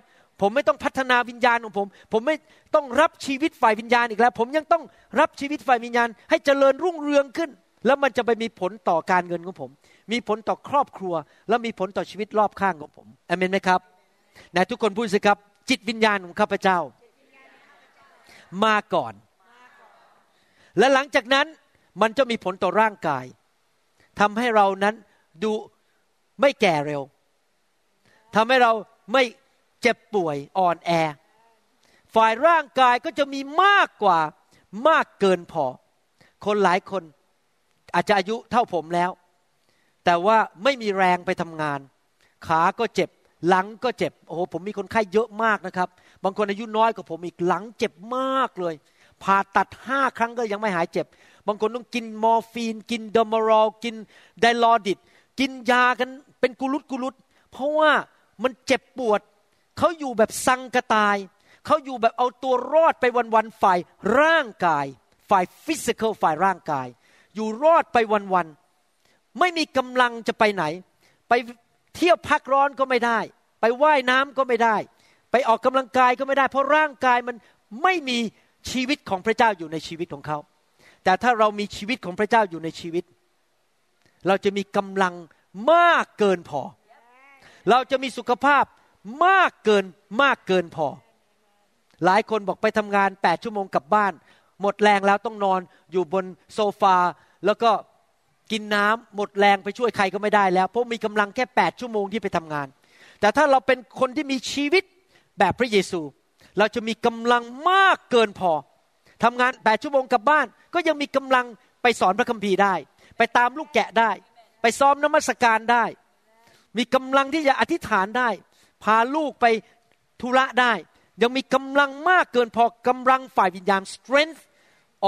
Speaker 2: ผมไม่ต้องพัฒนาวิญญาณของผม ผมไม่ต้องรับชีวิตฝ่ายวิญญาณอีกแล้ว ผมยังต้องรับชีวิตฝ่ายวิญญาณ ให้เจริญรุ่งเรืองขึ้น แล้วมันจะไปมีผลต่อการเงินของผม มีผลต่อครอบครัว และมีผลต่อชีวิตรอบข้างของผมอเมนไหมครับไหนทุกคนพูดสิครับ จิตวิญญาณของข้าพเจ้า มาก่อน และหลังจากนั้นมันจะมีผลต่อร่างกายทำให้เรานั้นดูไม่แก่เร็วทำให้เราไม่เจ็บป่วยอ่อนแอ ฝ่ายร่างกายก็จะมีมากกว่ามากเกินพอ คนหลายคนอาจจะอายุเท่าผมแล้ว แต่ว่าไม่มีแรงไปทำงาน ขาก็เจ็บหลังก็เจ็บ โอ้โหผมมีคนไข้เยอะมากนะครับ บางคนอายุน้อยกว่าผมอีกหลังเจ็บมากเลยผ่าตัดห้าครั้งก็ยังไม่หายเจ็บ บางคนต้องกินมอร์ฟีน กินเดอมารอลกิน Dilaudid กินยากันเป็นกุลุตกุลุตเพราะว่ามันเจ็บปวด เขาอยู่แบบซังกะตาย เขาอยู่แบบเอาตัวรอดไปวันๆฝ่ายร่างกาย ฝ่าย physical ฝ่ายร่างกาย อยู่รอดไปวันๆไม่มีกำลังจะไปไหน ไปเที่ยวพักร้อนก็ไม่ได้ ไปว่ายน้ำก็ไม่ได้ ไปออกกำลังกายก็ไม่ได้ เพราะร่างกายมันไม่มีชีวิตของพระเจ้าอยู่ในชีวิตของเขา แต่ถ้าเรามีชีวิตของพระเจ้าอยู่ในชีวิต เราจะมีกำลังมากเกินพอ เราจะมีสุขภาพมากเกินมากเกินพอ หลายคนบอกไปทำงานแปดชั่วโมงกลับบ้าน หมดแรงแล้วต้องนอนอยู่บนโซฟา แล้วก็กินน้ำหมดแรงไปช่วยใครก็ไม่ได้แล้ว เพราะมีกำลังแค่แปดชั่วโมงที่ไปทำงาน แต่ถ้าเราเป็นคนที่มีชีวิต แบบพระเยซู เราจะมีกำลังมากเกินพอทำงานแปดชั่วโมงกลับบ้าน ก็ยังมีกำลังไปสอนพระคัมภีร์ได้ ไปตามลูกแกะได้ ไปซ้อมนมัสการได้ มีกำลังที่จะอธิษฐานได้ พาลูกไปธุระได้ ยังมีกำลังมากเกินพอกำลังฝ่ายวิญญาณ strength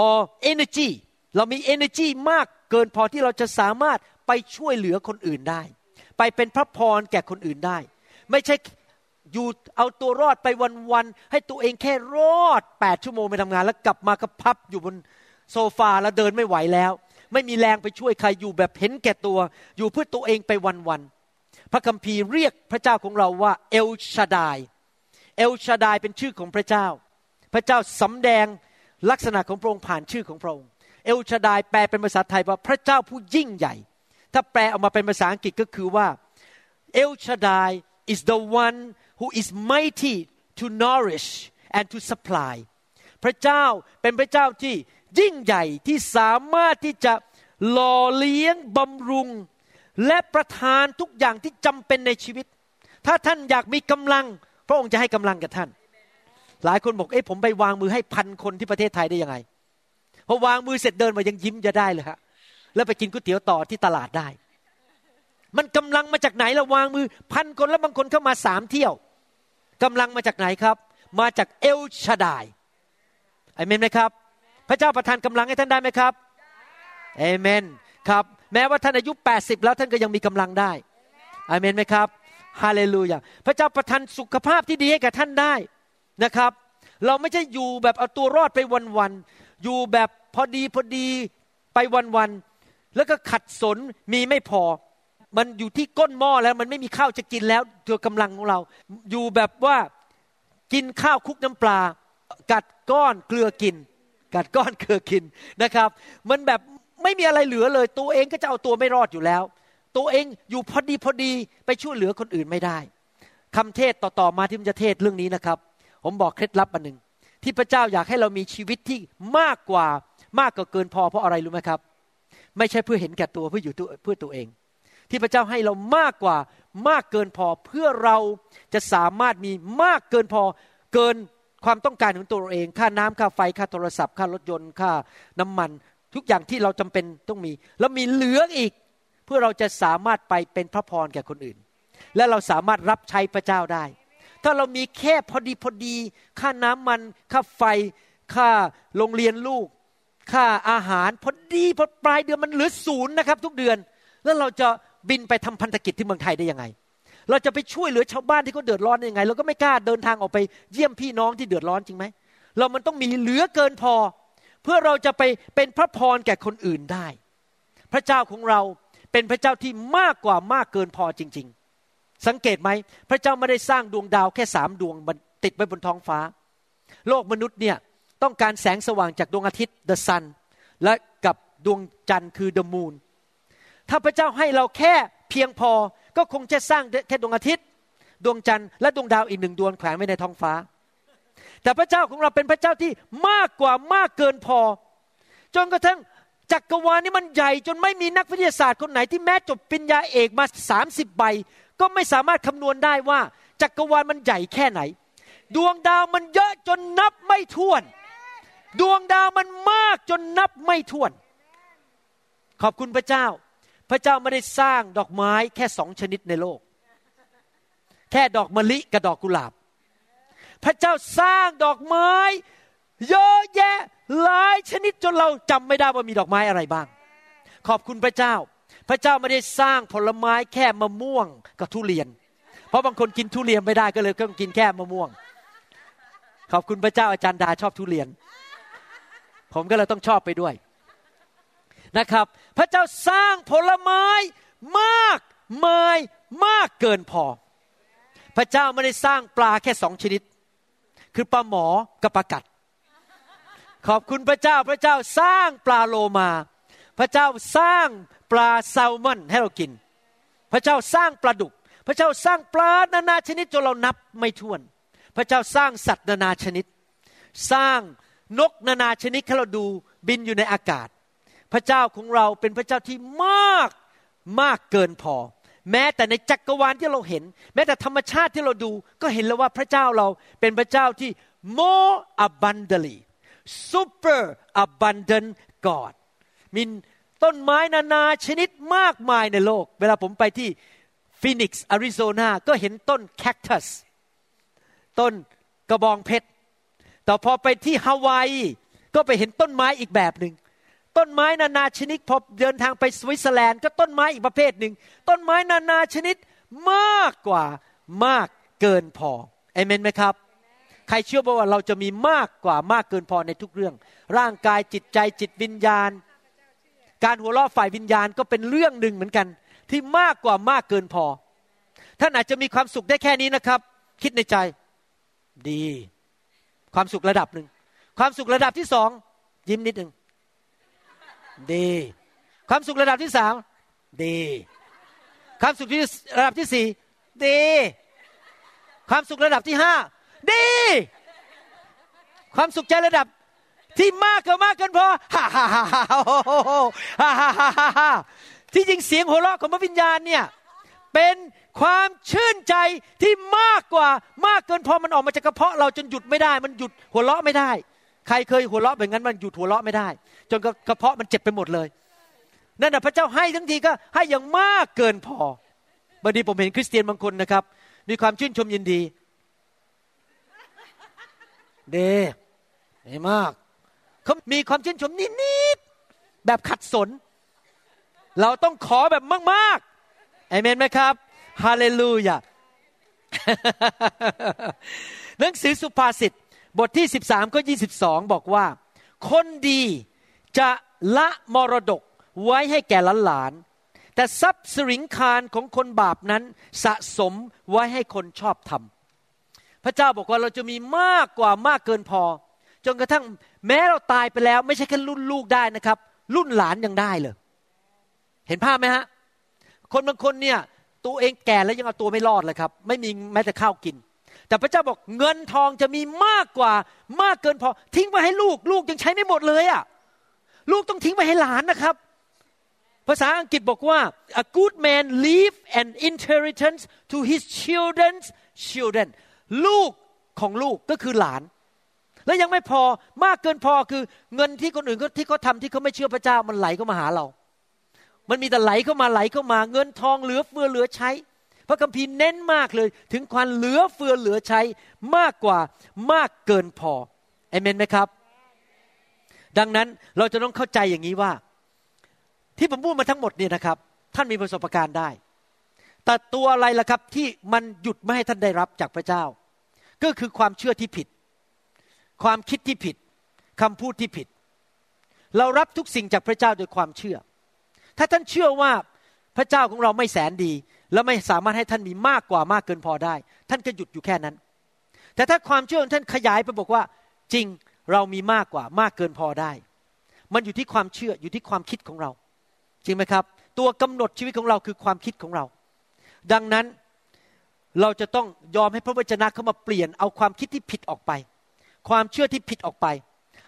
Speaker 2: or energy เรามี energy มากเกินพอที่เราจะสามารถไปช่วยเหลือคนอื่นได้ ไปเป็นพระพรแก่คนอื่นได้ ไม่ใช่ อยู่เอาตัวรอดไปวันๆให้ตัวเองแค่รอดแปดชั่วโมงไปทำงาน แล้วกลับมากระพับอยู่บนโซฟาแล้วเดินไม่ไหวแล้ว ไม่มีแรงไปช่วยใครอยู่แบบเห็นแก่ตัว อยู่เพื่อตัวเองไปวันๆพระคัมภีร์เรียกพระเจ้าของเราว่า เอลชาดาย เอลชาดายเป็นชื่อของพระเจ้า พระเจ้าสำแดงลักษณะของพระองค์ผ่านชื่อของพระองค์ เอลชาดายแปลเป็นภาษาไทยว่าพระเจ้าผู้ยิ่งใหญ่ ถ้าแปลออกมาเป็นภาษาอังกฤษก็คือว่าเอลชาดาย is the one who is mighty to nourish and to supply พระเจ้าเป็นพระเจ้าที่ยิ่งใหญ่ที่สามารถที่จะหล่อเลี้ยงบำรุง และประทานทุกอย่างที่จำเป็นในชีวิต ถ้าท่านอยากมีกำลัง พระองค์จะให้กำลังกับท่าน หลายคนบอกเอ้ผมไปวางมือให้พันคนที่ประเทศไทยได้ยังไงพอวางมือเสร็จเดินมายังยิ้มจะได้เลยฮะแล้วไปกินก๋วยเตี๋ยวต่อที่ตลาดได้ มันกำลังมาจากไหนเราวางมือพันคนแล้วบางคนเข้ามาสามเที่ยว กำลังมาจากไหนครับ มาจากเอลชาดายอเมนไหมครับ พระเจ้าประทานกำลังให้ท่านได้ไหมครับเอเมนครับแม้ว่าท่านอายุ 80 แล้วท่านก็ยังมีกำลังได้อเมนไหมครับฮาเลลูยาพระเจ้าประทานสุขภาพที่ดีให้กับท่านได้นะครับ เราไม่ใช่อยู่แบบเอาตัวรอดไปวันๆอยู่แบบพอดีพอดีไปวันๆแล้วก็ขัดสนมีไม่พอ มันอยู่ที่ก้นหม้อแล้วมันไม่มีข้าวจะกินแล้วตัวกำลังของเรา อยู่แบบว่ากินข้าวคุกน้ำปลา กัดก้อนเกลือกิน กัดก้อนเกลือกินนะครับ มันแบบไม่มีอะไรเหลือเลย ตัวเองก็จะเอาตัวไม่รอดอยู่แล้ว ตัวเองอยู่พอดีพอดีไปช่วยเหลือคนอื่นไม่ได้คำเทศต่อๆมาที่มจะเทศเรื่องนี้นะครับ ผมบอกเคล็ดลับอันหนึ่งที่พระเจ้าอยากให้เรามีชีวิตที่มากกว่ามากกว่าเกินพอเพราะอะไรรู้ไหมครับ ไม่ใช่เพื่อเห็นแก่ตัวเพื่ออยู่เพื่อตัวเอง ที่พระเจ้าให้เรามากกว่ามากเกินพอเพื่อเราจะสามารถมีมากเกินพอเกินความต้องการของตัวเราเอง ค่าน้ำค่าไฟค่าโทรศัพท์ค่ารถยนต์ค่าน้ำมัน ทุกอย่างที่เราจำเป็นต้องมี แล้วมีเหลืออีก เพื่อเราจะสามารถไปเป็นพระพรแก่คนอื่น และเราสามารถรับใช้พระเจ้าได้ ถ้าเรามีแค่พอดีพอดี ค่าน้ำมัน ค่าไฟ ค่าโรงเรียนลูก ค่าอาหารพอดีพอปลายเดือนมันเหลือศูนย์นะครับ ทุกเดือน แล้วเราจะ บินไปทำพันธกิจที่เมืองไทยได้ยังไง เราจะไปช่วยเหลือชาวบ้านที่เขาเดือดร้อนได้ยังไง เราก็ไม่กล้าเดินทางออกไปเยี่ยมพี่น้องที่เดือดร้อนจริงไหม เรามันต้องมีเหลือเกินพอ เพื่อเราจะไปเป็นพระพรแก่คนอื่นได้ พระเจ้าของเราเป็นพระเจ้าที่มากกว่ามากเกินพอจริง ๆ สังเกตไหมพระเจ้าไม่ได้สร้างดวงดาวแค่สามดวงติดไว้บนท้องฟ้า โลกมนุษย์เนี่ยต้องการแสงสว่างจากดวงอาทิตย์ the sun และกับดวงจันทร์คือ the moon ถ้าพระเจ้าให้เราแค่เพียงพอก็คงจะสร้างแค่ดวงอาทิตย์ ดวงจันทร์และดวงดาวอีกหนึ่งดวงแขวนไว้ในท้องฟ้า แต่พระเจ้าของเราเป็นพระเจ้าที่มากกว่ามากเกินพอ จนกระทั่งจักรวาลนี้มันใหญ่ จนไม่มีนักวิทยาศาสตร์คนไหนที่แม้จบปริญญาเอกมาสามสิบใบ ก็ไม่สามารถคำนวณได้ว่า จักรวาลมันใหญ่แค่ไหน ดวงดาวมันเยอะจนนับไม่ถ้วน ดวงดาวมันมากจนนับไม่ถ้วน ขอบคุณพระเจ้า พระเจ้าไม่ได้สร้างดอกไม้แค่สองชนิดในโลก แค่ดอกมะลิกับดอกกุหลาบ พระเจ้าสร้างดอกไม้ เยอะแยะหลายชนิดจนเราจำไม่ได้ว่ามีดอกไม้อะไรบ้าง ขอบคุณพระเจ้า พระเจ้าไม่ได้สร้างผลไม้แค่มะม่วงกับทุเรียน เพราะบางคนกินทุเรียนไม่ได้ก็เลยต้องกินแค่มะม่วง ขอบคุณพระเจ้าอาจารย์ดาชอบทุเรียน ผมก็เลยต้องชอบไปด้วย นะครับ พระเจ้าสร้างผลไม้มากมายมากเกินพอ พระเจ้าไม่ได้สร้างปลาแค่สองชนิด คือปลาหมอกับปลากัด ขอบคุณพระเจ้าพระเจ้าสร้างปลาโลมา พระเจ้าสร้างปลาแซลมอนให้เรากิน พระเจ้าสร้างปลาดุก พระเจ้าสร้างปลานานาชนิดจนเรานับไม่ถ้วน พระเจ้าสร้างสัตว์นานาชนิด สร้างนกนานาชนิดให้เราดูบินอยู่ในอากาศ พระเจ้าของเราเป็นพระเจ้าที่มากมากเกินพอ แม้แต่ในจักรวาลที่เราเห็น แม้แต่ธรรมชาติที่เราดู ก็เห็นแล้วว่าพระเจ้าเราเป็นพระเจ้าที่ more abundantly super abundant God มีต้นไม้นานาชนิดมากมายในโลก เวลาผมไปที่ฟินิกซ์อาริโซนาก็เห็นต้นแคคตัส ต้นกระบองเพชร แต่พอไปที่ฮาวายก็ไปเห็นต้นไม้อีกแบบหนึ่ง ต้นไม้นานาชนิดพอเดินทางไปสวิตเซอร์แลนด์ก็ต้นไม้อีกประเภทหนึ่ง ต้นไม้นานาชนิดมากกว่ามากเกินพอเอเมนไหมครับ ใครเชื่อว่าเราจะมีมากกว่ามากเกินพอในทุกเรื่อง ร่างกายจิตใจจิตวิญญาณ การหัวเราะฝ่ายวิญญาณก็เป็นเรื่องหนึ่งเหมือนกัน ที่มากกว่ามากเกินพอ ท่านอาจจะมีความสุขได้แค่นี้นะครับ คิดในใจ ดี ความสุขระดับหนึ่งความสุขระดับที่สองยิ้มนิดหนึ่ง ดี ความสุขระดับที่สามดี ความสุขที่ระดับที่สี่ดี ความสุขระดับที่ห้าดี ความสุขใจระดับที่มากเกินมากเกินพอฮ่าฮ่าฮ่าฮ่าฮ่าฮ่าฮ่าฮ่าที่จริงเสียงหัวเราะของพระวิญญาณเนี่ยเป็นความชื่นใจที่มากกว่ามากเกินพอมันออกมาจากกระเพาะเราจนหยุดไม่ได้ มันหยุดหัวเราะไม่ได้ ใครเคยหัวเราะแบบนั้นมันหยุดหัวเราะไม่ได้ จนกระเพาะมันเจ็บไปหมดเลย นั่นแหะพระเจ้าให้ทั้งทีก็ให้อย่างมากเกินพอบางทีผมเห็นคริสเตียนบางคนนะครับ มีความชื่นชมยินดีเดดีมากเขามีความชื่นชมนิดๆแบบขัดสน เราต้องขอแบบมากๆเอเมนไหมครับฮาเลลูยาหนังสือสุภาษิตบทที่ 13 ก็ 22 บอกว่า คนดี จะละมรดกไว้ให้แก่หลานแต่ทรัพย์สริงคารของคนบาปนั้นสะสมไว้ให้คนชอบธรรม พระเจ้าบอกว่าเราจะมีมากกว่ามากเกินพอ จนกระทั่งแม้เราตายไปแล้ว ไม่ใช่แค่รุ่นลูกได้นะครับ รุ่นหลานยังได้เลย เห็นภาพไหมฮะ คนบางคนเนี่ยตัวเองแก่แล้วยังเอาตัวไม่รอดเลยครับ ไม่มีแม้แต่ข้าวกิน แต่พระเจ้าบอกเงินทองจะมีมากกว่ามากเกินพอ ทิ้งไว้ให้ลูกลูกยังใช้ไม่หมดเลยอะ่ะ ลูกต้องทิ้งไว้ให้หลานนะครับ ภาษาอังกฤษบอกว่า a good man leave an inheritance to his children's children ลูกของลูกก็คือหลาน แล้วยังไม่พอมากเกินพอคือเงินที่คนอื่นที่เขาทาที่เขาไม่เชื่อพระเจ้ามันไหลเข้ามาหาเรา มันมีแต่ไหลเข้ามาไหลเข้ามา เงินทองเหลือเฟือเหลือใช้พระคัมภีร์เน้นมากเลย ถึงความเหลือเฟือเหลือใช้มากกว่ามากเกินพอเอเมนไหมครับ ดังนั้นเราจะต้องเข้าใจอย่างนี้ว่า ที่ผมพูดมาทั้งหมดเนี่ยนะครับ ท่านมีประสบการณ์ได้ แต่ตัวอะไรล่ะครับที่มันหยุดไม่ให้ท่านได้รับจากพระเจ้า ก็คือความเชื่อที่ผิด ความคิดที่ผิดคำพูดที่ผิด เรารับทุกสิ่งจากพระเจ้าโดยความเชื่อ ถ้าท่านเชื่อว่าพระเจ้าของเราไม่แสนดี และไม่สามารถให้ท่านมีมากกว่ามากเกินพอได้ ท่านก็หยุดอยู่แค่นั้น แต่ถ้าความเชื่อของท่านขยายไปบอกว่าจริง เรามีมากกว่ามากเกินพอได้ มันอยู่ที่ความเชื่ออยู่ที่ความคิดของเรา จริงไหมครับ ตัวกำหนดชีวิตของเราคือความคิดของเรา ดังนั้นเราจะต้องยอมให้พระวจนะเข้ามาเปลี่ยนเอาความคิดที่ผิดออกไป ความเชื่อที่ผิดออกไป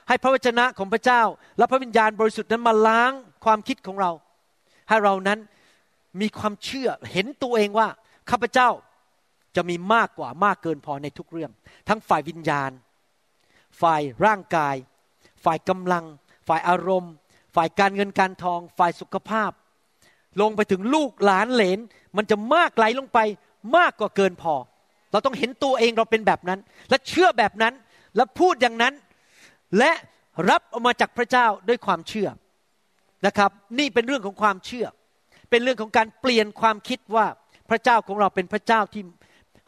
Speaker 2: ให้พระวจนะของพระเจ้า และพระวิญญาณบริสุทธิ์นั้นมาล้างความคิดของเรา ให้เรานั้นมีความเชื่อเห็นตัวเองว่าข้าพเจ้าจะมีมากกว่ามากเกินพอในทุกเรื่อง ทั้งฝ่ายวิญญาณ ฝ่ายร่างกาย ฝ่ายกำลัง ฝ่ายอารมณ์ ฝ่ายการเงินการทอง ฝ่ายสุขภาพ ลงไปถึงลูกหลานเหลน มันจะมากไหลลงไปมากกว่าเกินพอ เราต้องเห็นตัวเองเราเป็นแบบนั้น และเชื่อแบบนั้นและพูดอย่างนั้น และรับออกมาจากพระเจ้าด้วยความเชื่อนะครับ นี่เป็นเรื่องของความเชื่อ เป็นเรื่องของการเปลี่ยนความคิดว่าพระเจ้าของเราเป็นพระเจ้าที่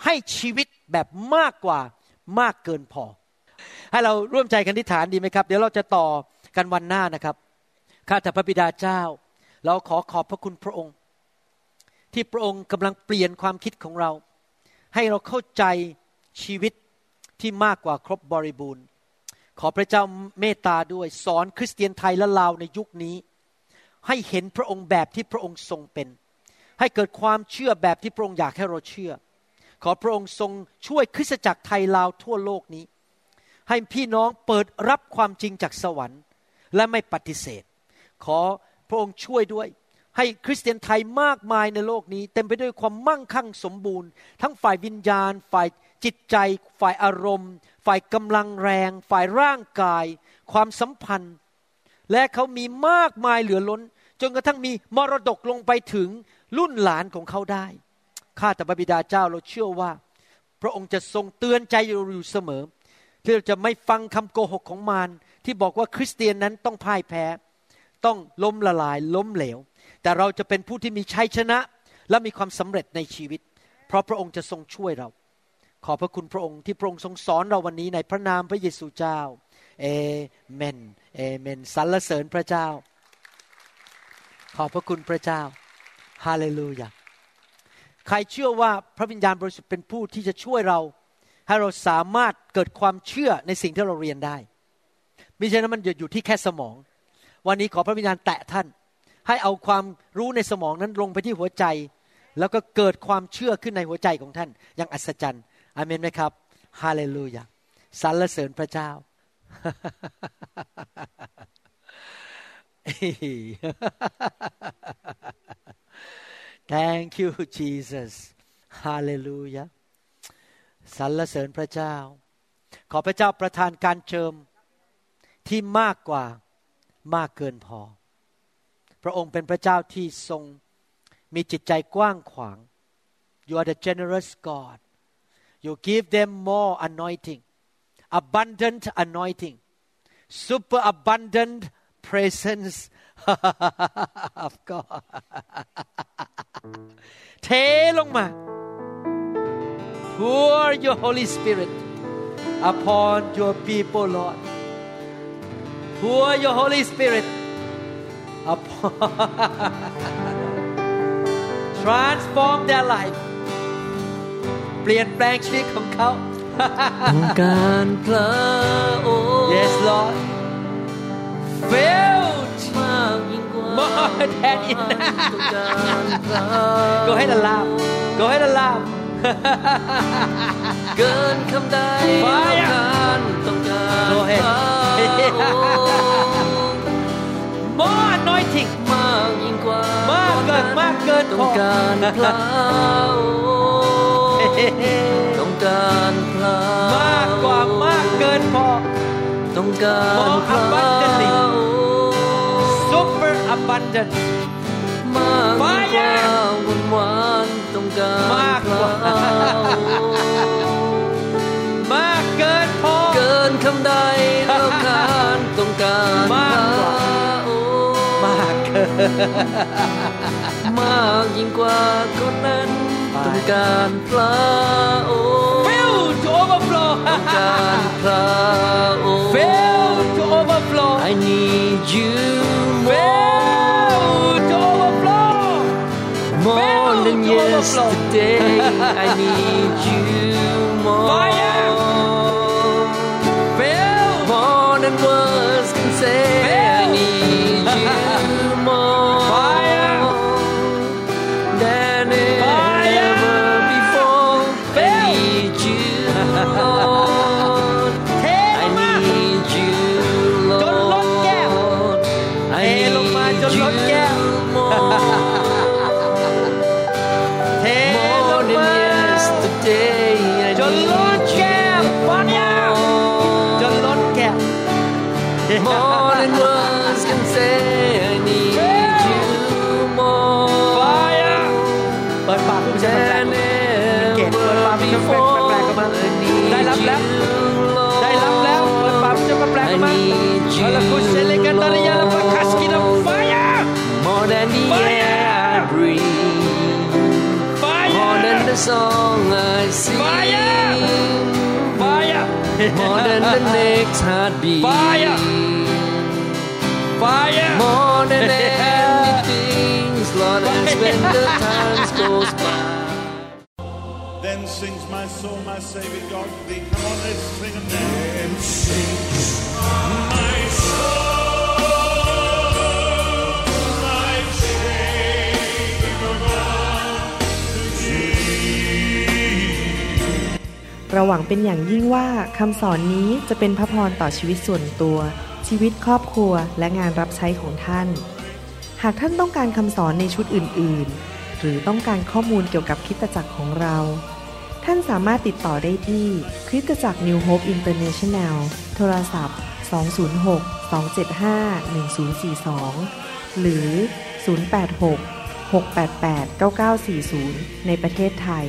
Speaker 2: ให้ชีวิตแบบมากกว่ามากเกินพอ ให้เราร่วมใจกันทิฐานดีไหมครับ เดี๋ยวเราจะต่อกันวันหน้านะครับ ข้าแต่พระบิดาเจ้า เราขอขอบพระคุณพระองค์ ที่พระองค์กำลังเปลี่ยนความคิดของเรา ให้เราเข้าใจชีวิตที่มากกว่าครบบริบูรณ์ ขอพระเจ้าเมตตาด้วยสอนคริสเตียนไทยและลาวในยุคนี้ ให้เห็นพระองค์แบบที่พระองค์ทรงเป็น ให้เกิดความเชื่อแบบที่พระองค์อยากให้เราเชื่อ ขอพระองค์ทรงช่วยคริสตจักรไทยลาวทั่วโลกนี้ ให้พี่น้องเปิดรับความจริงจากสวรรค์ และไม่ปฏิเสธ ขอพระองค์ช่วยด้วย ให้คริสเตียนไทยมากมายในโลกนี้ เต็มไปด้วยความมั่งคั่งสมบูรณ์ ทั้งฝ่ายวิญญาณ ฝ่ายจิตใจ ฝ่ายอารมณ์ ฝ่ายกำลังแรง ฝ่ายร่างกาย ความสัมพันธ์ และเขามีมากมายเหลือล้น จนกระทั่งมีมรดกลงไปถึงรุ่นหลานของเขาได้ข้าแต่พระบิดาเจ้าเราเชื่อว่า พระองค์จะทรงเตือนใจอยู่เสมอ ที่เราจะไม่ฟังคำโกหกของมารที่บอกว่าคริสเตียนนั้นต้องพ่ายแพ้ ต้องล้มละลายล้มเหลว แต่เราจะเป็นผู้ที่มีชัยชนะ และมีความสำเร็จในชีวิต เพราะพระองค์จะทรงช่วยเรา ขอพระคุณพระองค์ที่พระองค์ทรงสอนเราวันนี้ในพระนามพระเยซูเจ้าเอเมนเอเมนสรรเสริญพระเจ้า ขอบพระคุณพระเจ้าฮาเลลูยาใครเชื่อว่าพระวิญญาณบริสุทธิ์เป็นผู้ที่จะช่วยเรา ให้เราสามารถเกิดความเชื่อในสิ่งที่เราเรียนได้มิใช่นั้นมันอยู่ที่แค่สมอง วันนี้ขอพระวิญญาณแตะท่าน ให้เอาความรู้ในสมองนั้นลงไปที่หัวใจ แล้วก็เกิดความเชื่อขึ้นในหัวใจของท่าน อย่างอัศจรรย์อเมนไหมครับฮาเลลูยาสรรเสริญพระเจ้า Thank you Jesus Hallelujah สรรเสริญพระเจ้า ขอพระเจ้าประทานการเจิมที่มากกว่ามากเกินพอ พระองค์เป็นพระเจ้าที่ทรงมีจิตใจกว้างขวาง You are the generous God You give them more anointing abundant anointing super abundant presence of God เทลงมา pour your Holy Spirit upon your people Lord pour your Holy Spirit upon transform their life เปลี่ยนแปลงชีวิตของเขา
Speaker 3: การพระองค์
Speaker 2: Yes Lord filled
Speaker 3: มากยิ่งกว่า
Speaker 2: more than enough
Speaker 3: ต้องการพระ
Speaker 2: Go ahead and laugh Go ahead and laugh
Speaker 3: เกินคำใด
Speaker 2: Fire
Speaker 3: ต้องการ
Speaker 2: Go
Speaker 3: พ
Speaker 2: ahead
Speaker 3: ระองค์
Speaker 2: more anointing
Speaker 3: มากยิ่งกว่ามา
Speaker 2: กเกินมากเกิน
Speaker 3: ต้
Speaker 2: พ
Speaker 3: อง
Speaker 2: อ
Speaker 3: การพระองค์ต้องการพระ
Speaker 2: มากกว่ามากเกินพอ
Speaker 3: ต้องการพระ
Speaker 2: More abundantly
Speaker 3: องค์
Speaker 2: super abundant
Speaker 3: มากกว่า
Speaker 2: Fire
Speaker 3: วันวาน ต้องการ
Speaker 2: มากกว่า
Speaker 3: พระองค์
Speaker 2: มากเกินพอ
Speaker 3: เกินคำใดต้องการต้องการ
Speaker 2: มากกว่า
Speaker 3: พระองค์
Speaker 2: มากเกิน
Speaker 3: มากยิ่งกว่าคนนั้น
Speaker 2: Fire
Speaker 3: ต้องการพระองค์
Speaker 2: fill to overflow
Speaker 3: ต้องการพระองค์
Speaker 2: fill to overflow
Speaker 3: I need you
Speaker 2: fill
Speaker 3: yesterday I need you more
Speaker 2: Fire.
Speaker 3: the next heartbeat.
Speaker 2: Fire! Fire!
Speaker 3: More than anything, as long as when the times goes by.
Speaker 1: Then sings my soul, my saving God thee. Come on, let's sing it now. Then sings my soul.
Speaker 4: เราหวังเป็นอย่างยิ่งว่าคำสอนนี้จะเป็นพระพรต่อชีวิตส่วนตัว ชีวิตครอบครัวและงานรับใช้ของท่าน หากท่านต้องการคำสอนในชุดอื่น ๆ หรือต้องการข้อมูลเกี่ยวกับคริสตจักรของเรา ท่านสามารถติดต่อได้ที่คริสตจักร New Hope International โทรศัพท์ 206 275 1042 หรือ 086 688 9940 ในประเทศไทย